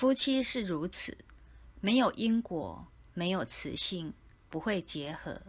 夫妻是如此没有因果没有磁性不会结合。